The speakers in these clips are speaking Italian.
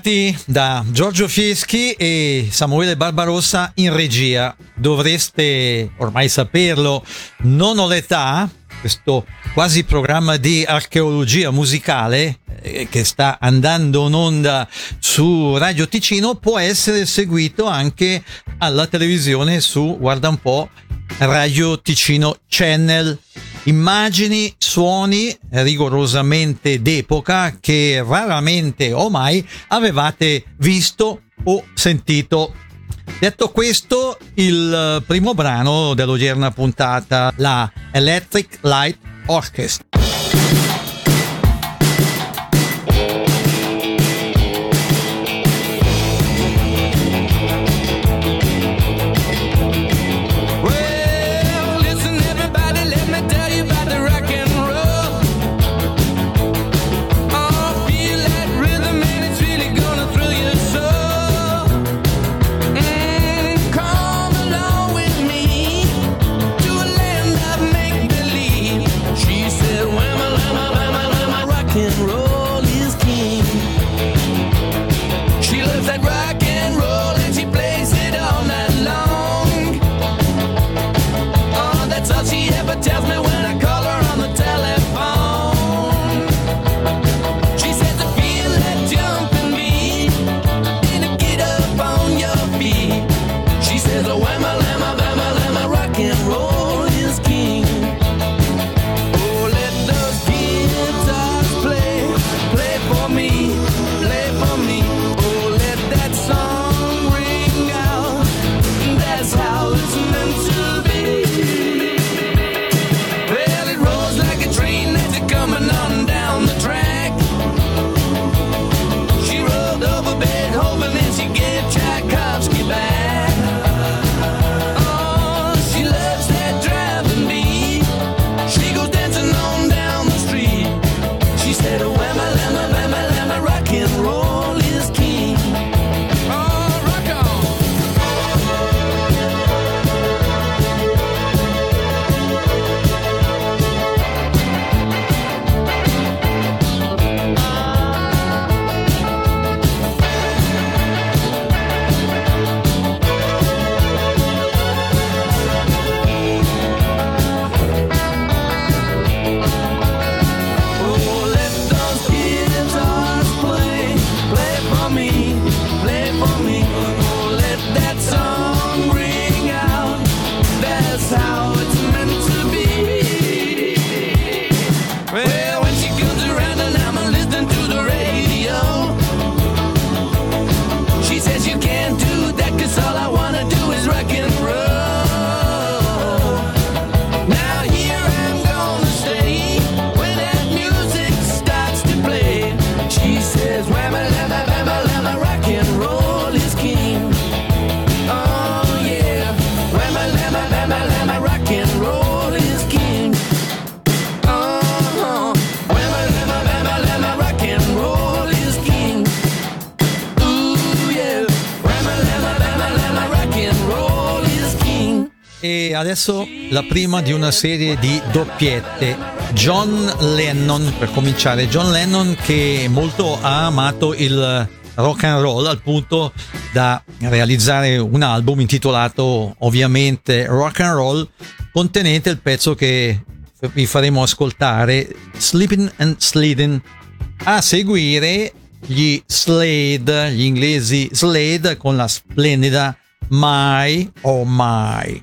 Ben ritrovati da Giorgio Fieschi e Samuele Barbarossa in regia. Dovreste ormai saperlo, non ho l'età, questo quasi programma di archeologia musicale eh, che sta andando in onda su Radio Ticino può essere seguito anche alla televisione su, guarda un po', Radio Ticino Channel immagini, suoni rigorosamente d'epoca che raramente o mai avevate visto o sentito. Detto questo, il primo brano dell'odierna puntata, la Electric Light Orchestra. La prima di una serie di doppiette. John Lennon, per cominciare, John Lennon che molto ha amato il rock and roll al punto da realizzare un album intitolato ovviamente Rock and Roll contenente il pezzo che vi faremo ascoltare Sleeping and Sliding a seguire gli Slade gli inglesi Slade con la splendida My Oh My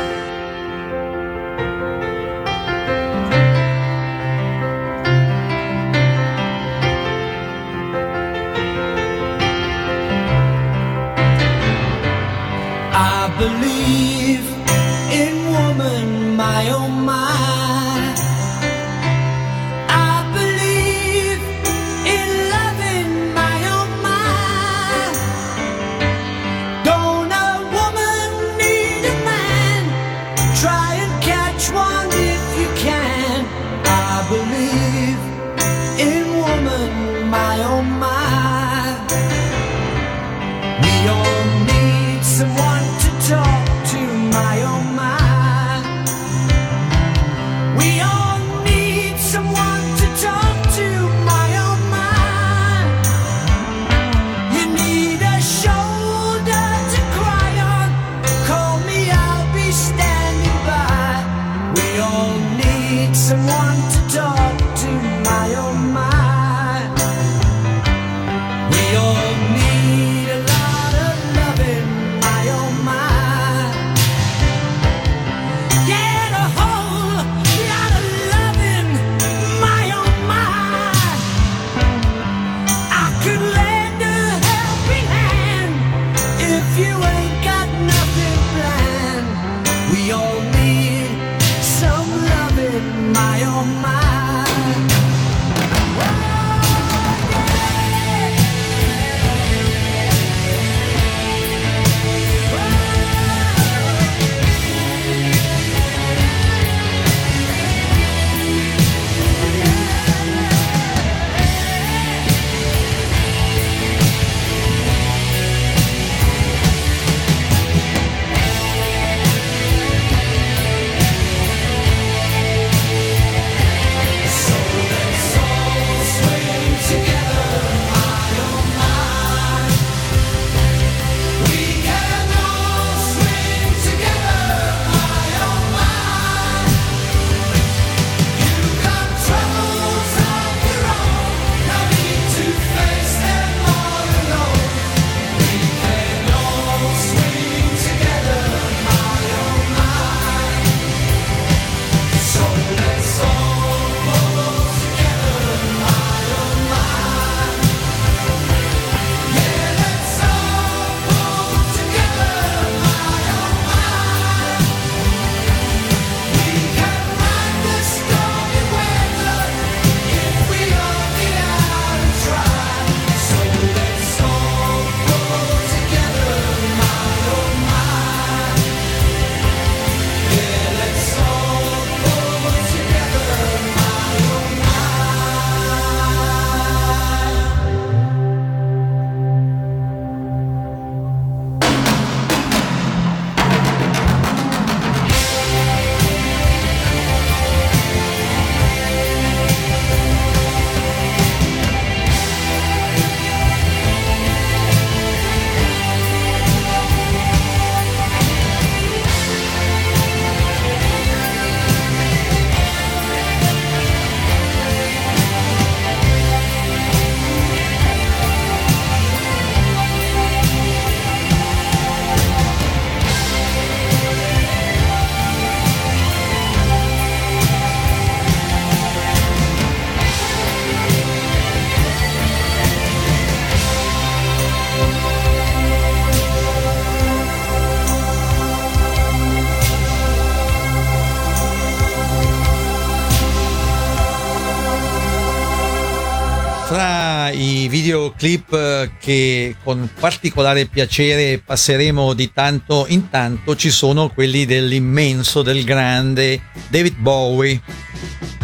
clip eh, che con particolare piacere passeremo di tanto in tanto ci sono quelli dell'immenso, del grande David Bowie.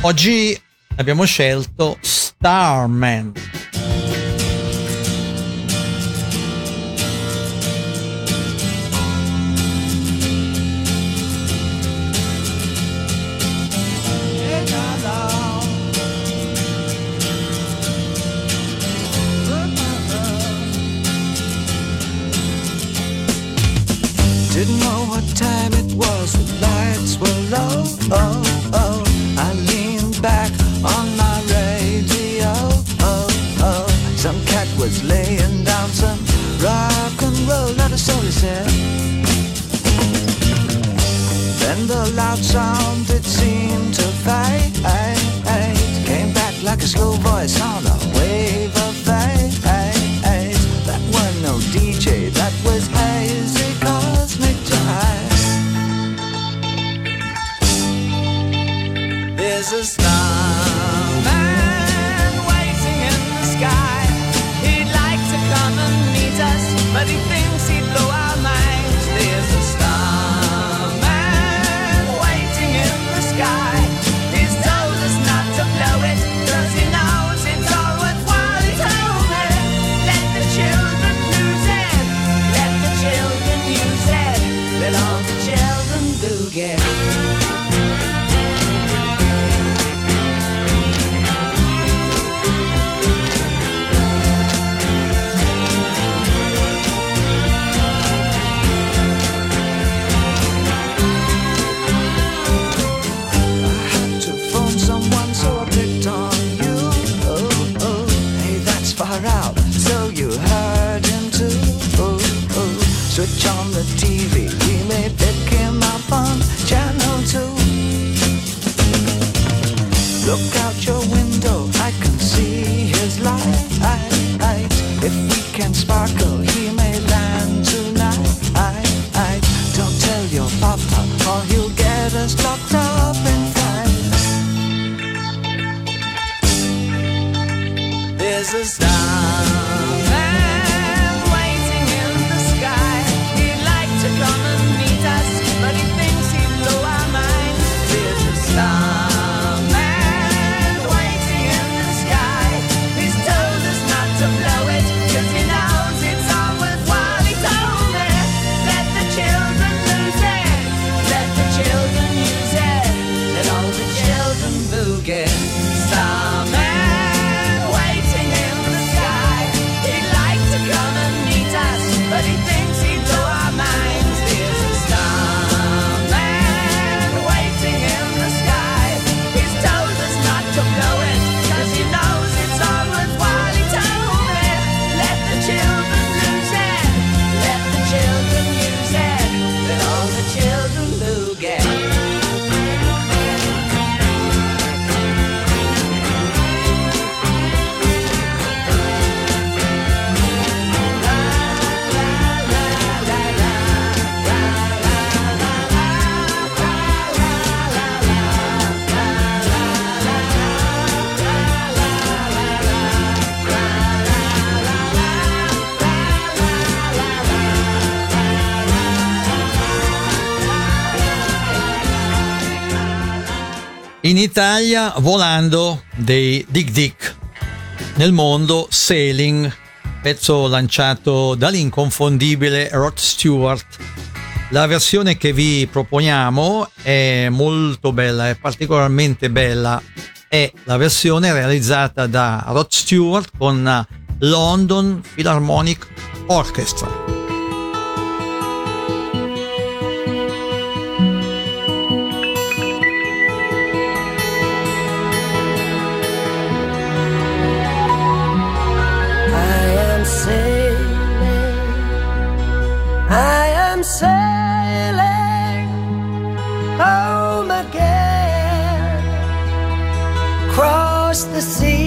Oggi abbiamo scelto Starman. story said. Then the loud sound that seemed to fade, came back like a slow voice on a wave of fate. That were no DJ, that was hazy cosmic jazz. There's a Italia Volando dei Dig Dig nel mondo Sailing, pezzo lanciato dall'inconfondibile Rod Stewart. La versione che vi proponiamo è molto bella, è particolarmente bella, è la versione realizzata da Rod Stewart con London Philharmonic Orchestra. I am sailing home again across the sea.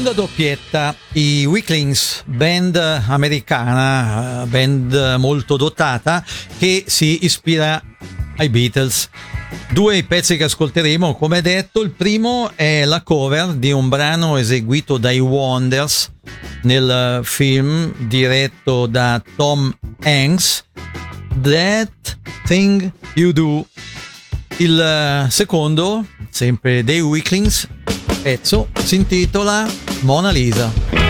Seconda doppietta, i Weaklings, band americana, eh, band molto dotata, che si ispira ai Beatles. Due pezzi che ascolteremo, come detto, il primo è la cover di un brano eseguito dai Wonders nel film diretto da Tom Hanks, That Thing You Do. Il eh, secondo, sempre dei Weaklings, pezzo si intitola Mona Lisa.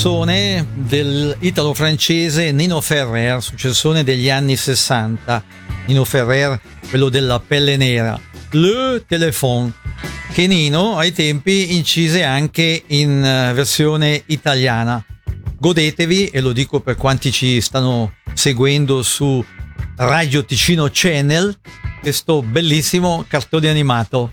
Successone dell'italo-francese Nino Ferrer, successone degli anni 60. Nino Ferrer, quello della pelle nera. Le Téléphone, che Nino ai tempi incise anche in eh, versione italiana. Godetevi, e lo dico per quanti ci stanno seguendo su Radio Ticino Channel, questo bellissimo cartone animato.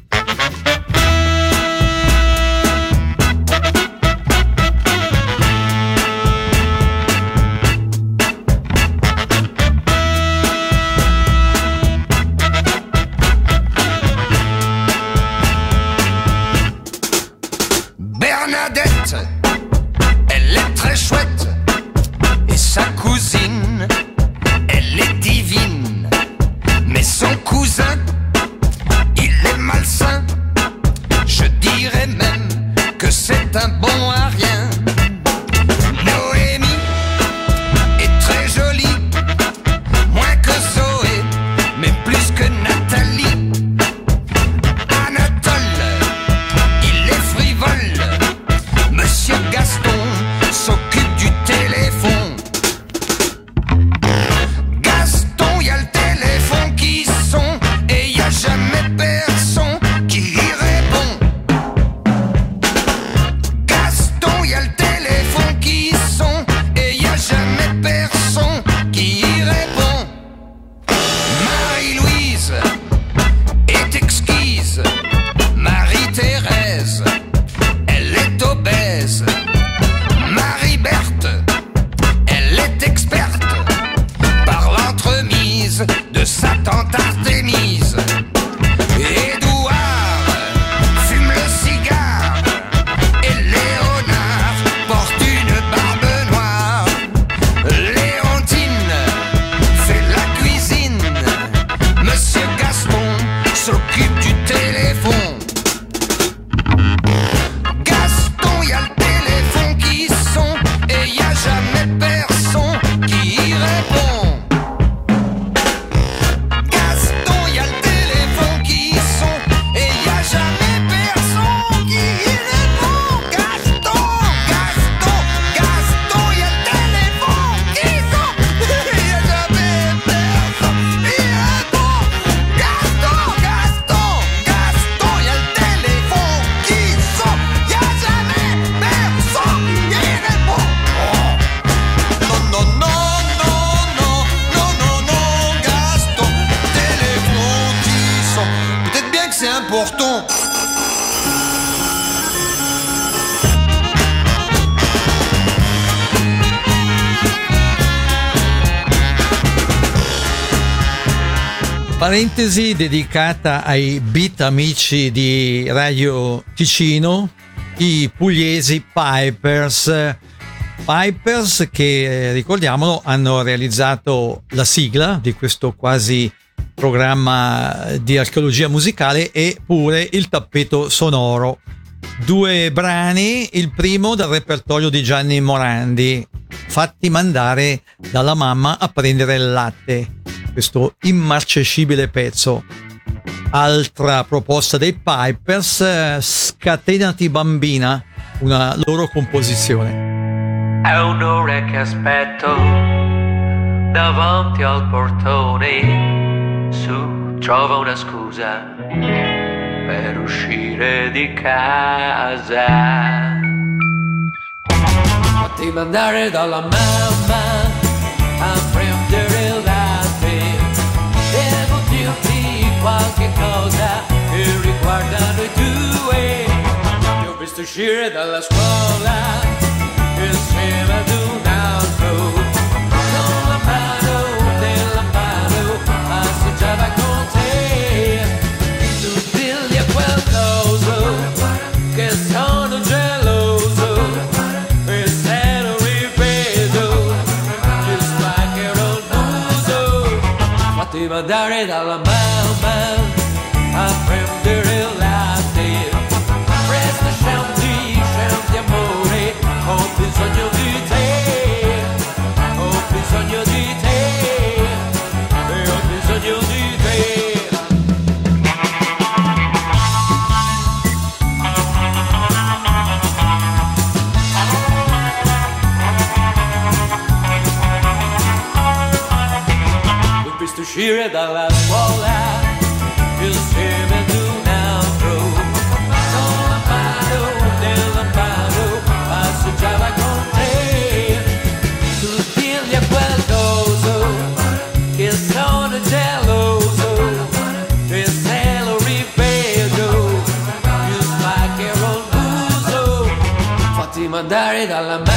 Parentesi dedicata ai beat amici di Radio Ticino, i pugliesi Pipers. Pipers che, eh, ricordiamolo, hanno realizzato la sigla di questo quasi programma di archeologia musicale e pure il tappeto sonoro. Due brani, il primo dal repertorio di Gianni Morandi, fatti mandare dalla mamma a prendere il latte questo immarcescibile pezzo. Altra proposta dei Pipers, eh, Scatenati bambina, una loro composizione. È un'ora che aspetto davanti al portone. Su, trova una scusa per uscire di casa. Fatti mandare dalla mamma a prendere qualche cosa che riguarda noi due. Ti ho visto uscire dalla scuola insieme ad un altro. Con la mano nella mano passeggiava con te. Tu digli a quel coso che sono geloso. E se lo ripeto, ti spaccherò il muso. Fatti mandare dalla mamma uscire dalla scuola insieme ad un altro Sono lampado nel lampado passeggiava con te tu digli a quel coso che sono geloso e se lo rivedo più spaccherò il muso fatti mandare dalla mamma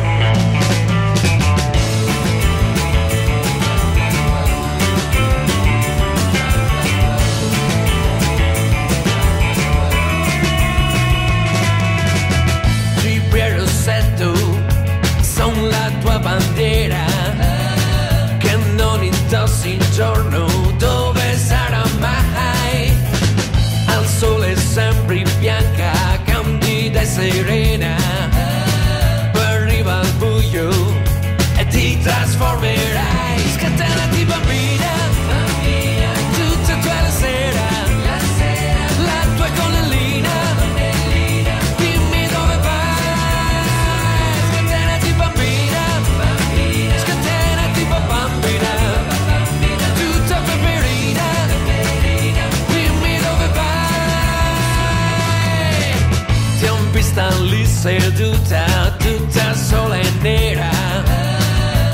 Seduta Tutta sola e nera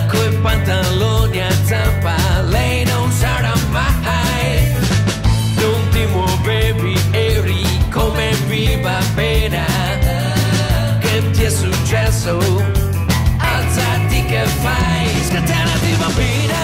Coi pantaloni a zampa Lei non sarà mai non ti muovevi, eri come viva pena. Che ti è successo? Alzati che fai? Scatenati bambina,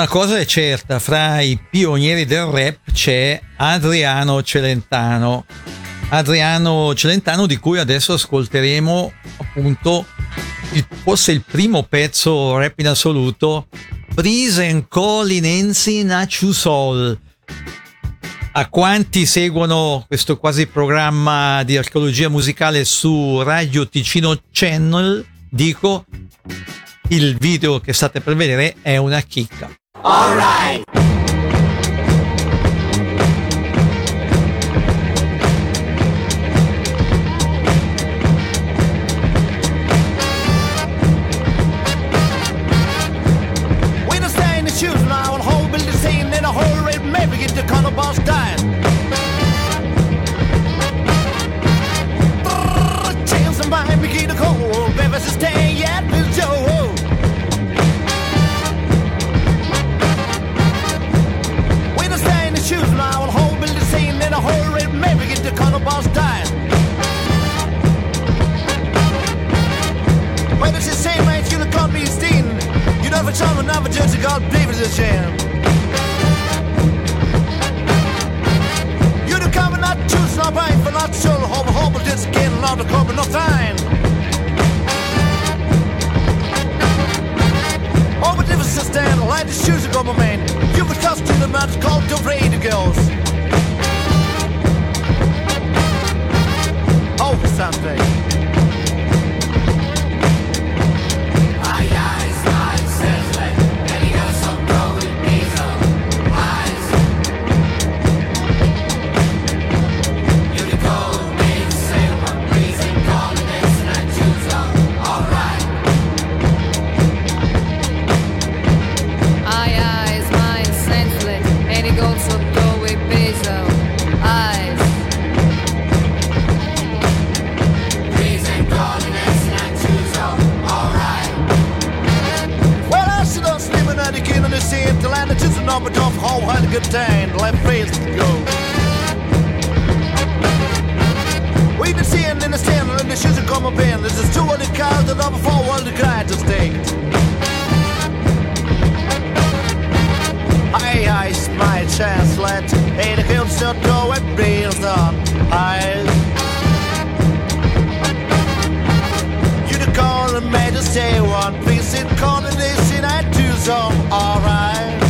Una cosa è certa, fra i pionieri del rap c'è Adriano Celentano. Adriano Celentano di cui adesso ascolteremo appunto il- forse il primo pezzo rap in assoluto, Prisen Colinensi Nachusol. A quanti seguono questo quasi programma di archeologia musicale su Radio Ticino Channel, dico il video che state per vedere è una chicca. All right! Off whole had good time. Left face to go. We the seeing in the stand and the shoes are coming in. This is two of the cars that up before one the guy to stay. Aye, aye, my chance, let Hey, the hills still go and bills on Aye You the call and made us say one piece in coordination I do so alright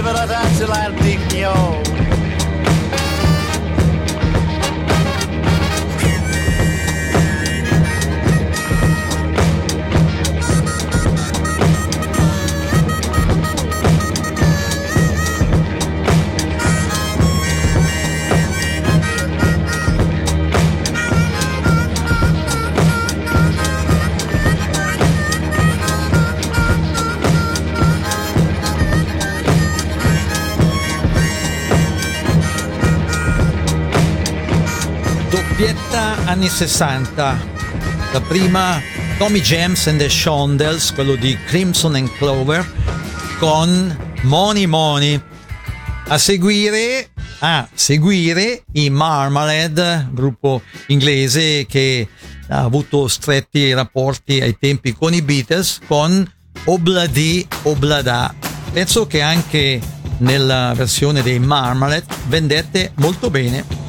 till I dig yo doppietta anni 60. La prima Tommy James and the Shondells, quello di Crimson and Clover, con Money Money. A seguire, a seguire i Marmalade, gruppo inglese che ha avuto stretti rapporti ai tempi con i Beatles, con Obladi Oblada. Penso che anche nella versione dei Marmalade vendette molto bene.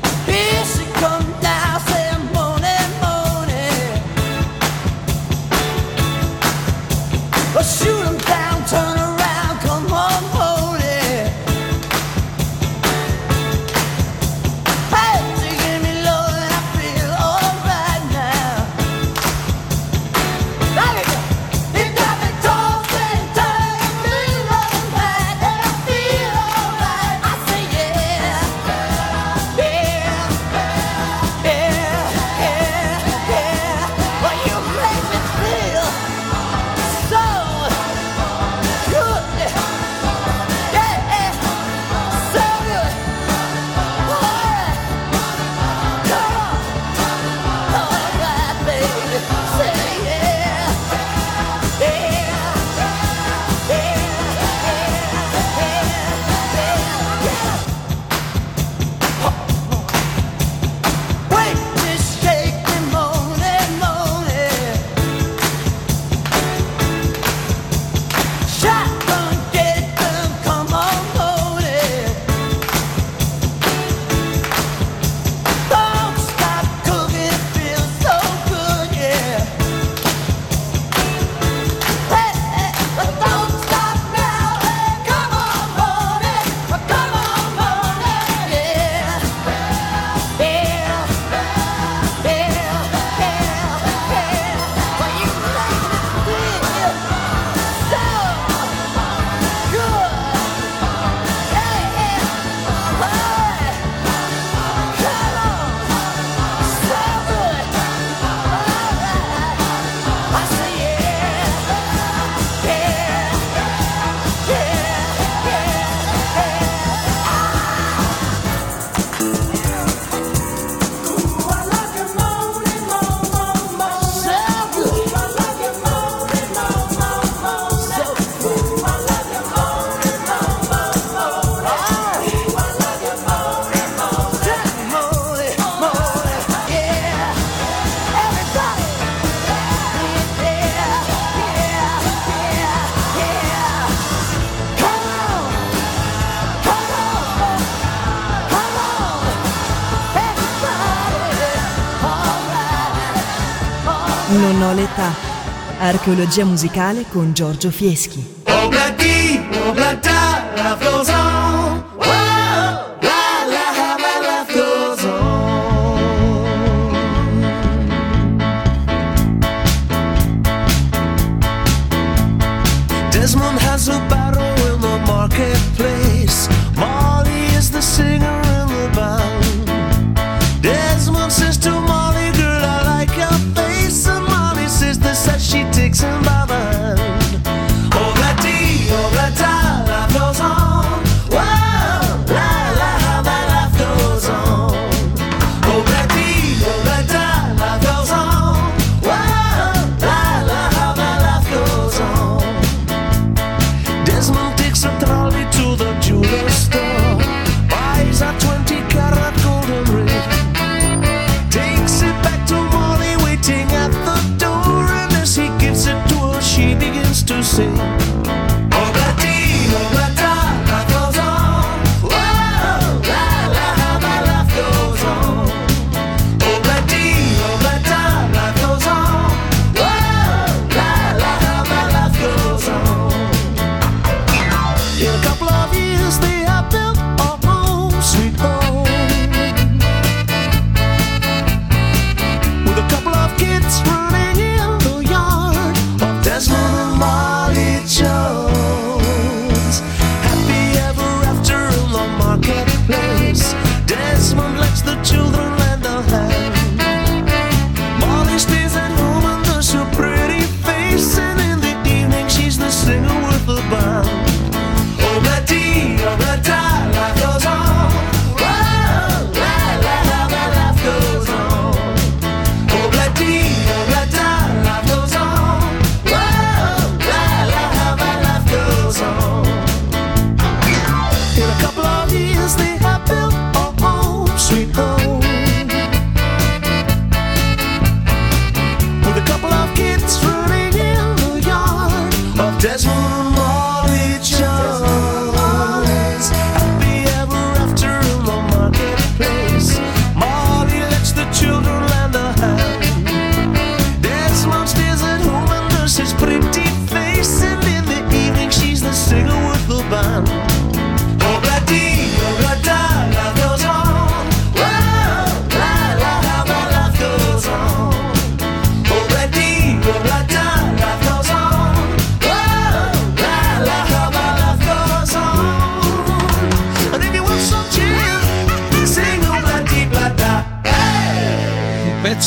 Archeologia musicale con Giorgio Fieschi. Oblati, Desmond has a barrow in the marketplace. deep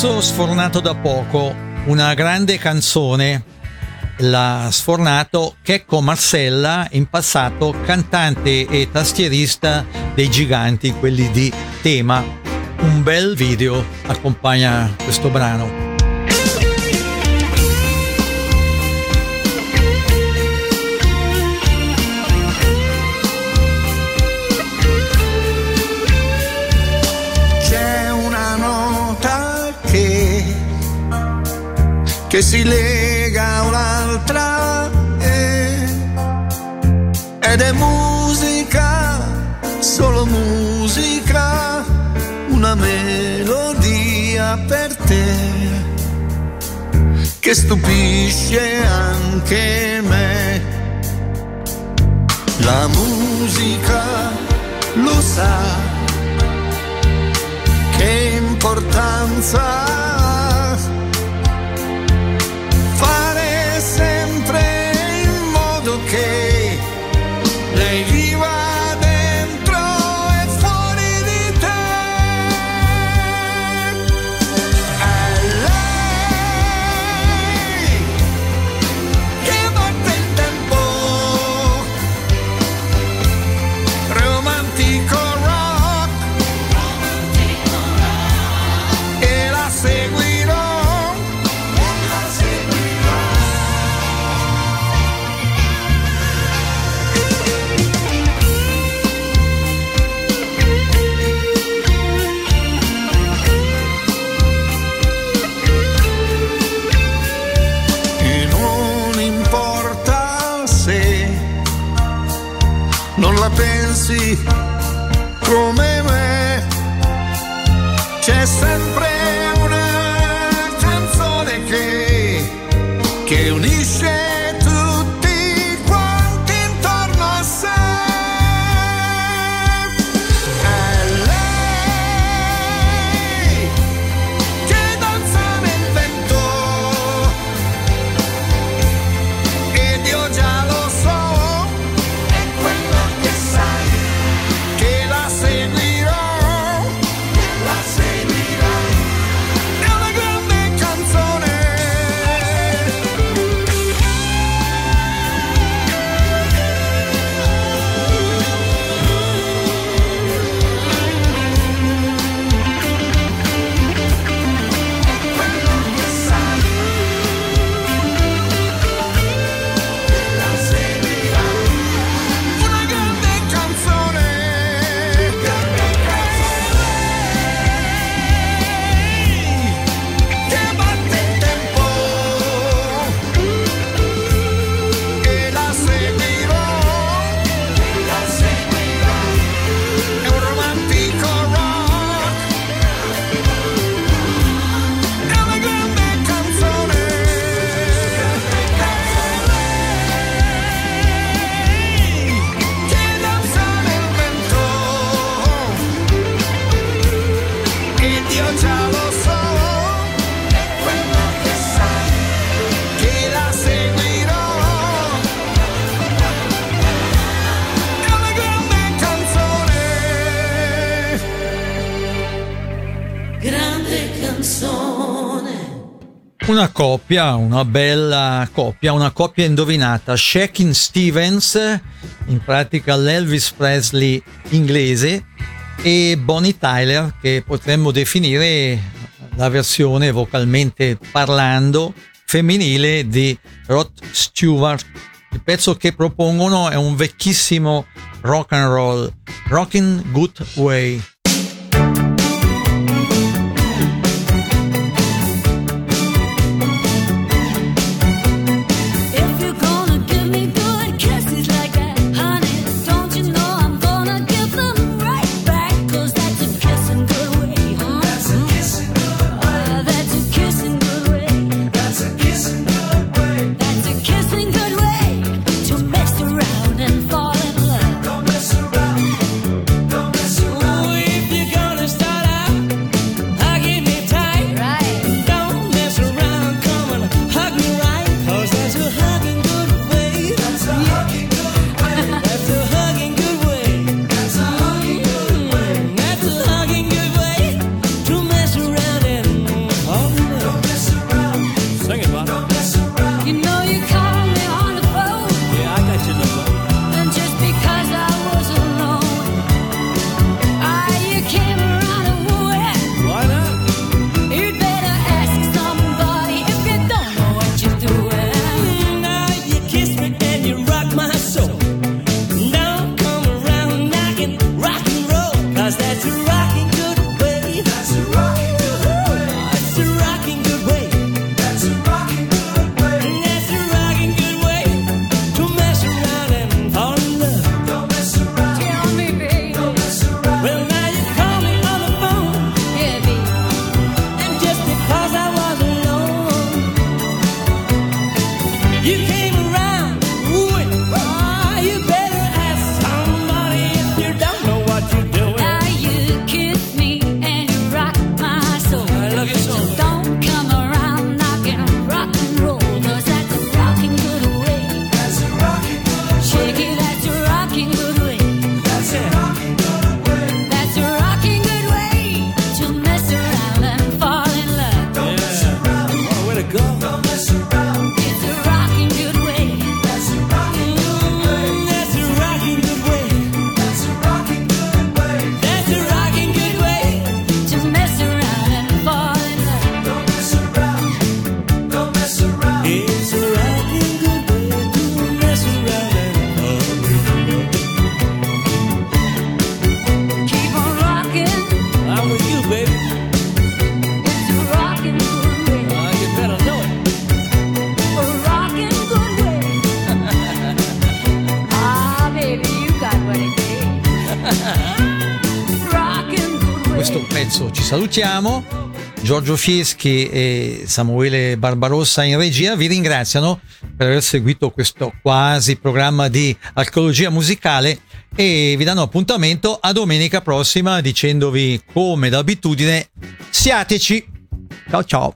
pezzo sfornato da poco, una grande canzone. L'ha sfornato Checco Marcella, in passato cantante e tastierista dei giganti, quelli di tema. Un bel video accompagna questo brano. che si lega a un'altra eh, ed è musica, solo musica, una melodia per te che stupisce anche me. La musica lo sa che importanza ha una coppia, una bella coppia, una coppia indovinata, Shakin Stevens, in pratica l'Elvis Presley inglese, e Bonnie Tyler, che potremmo definire la versione vocalmente parlando femminile di Rod Stewart. Il pezzo che propongono è un vecchissimo rock and roll, Rockin' Good Way. salutiamo. Giorgio Fieschi e Samuele Barbarossa in regia vi ringraziano per aver seguito questo quasi programma di archeologia musicale e vi danno appuntamento a domenica prossima dicendovi come d'abitudine siateci. Ciao ciao.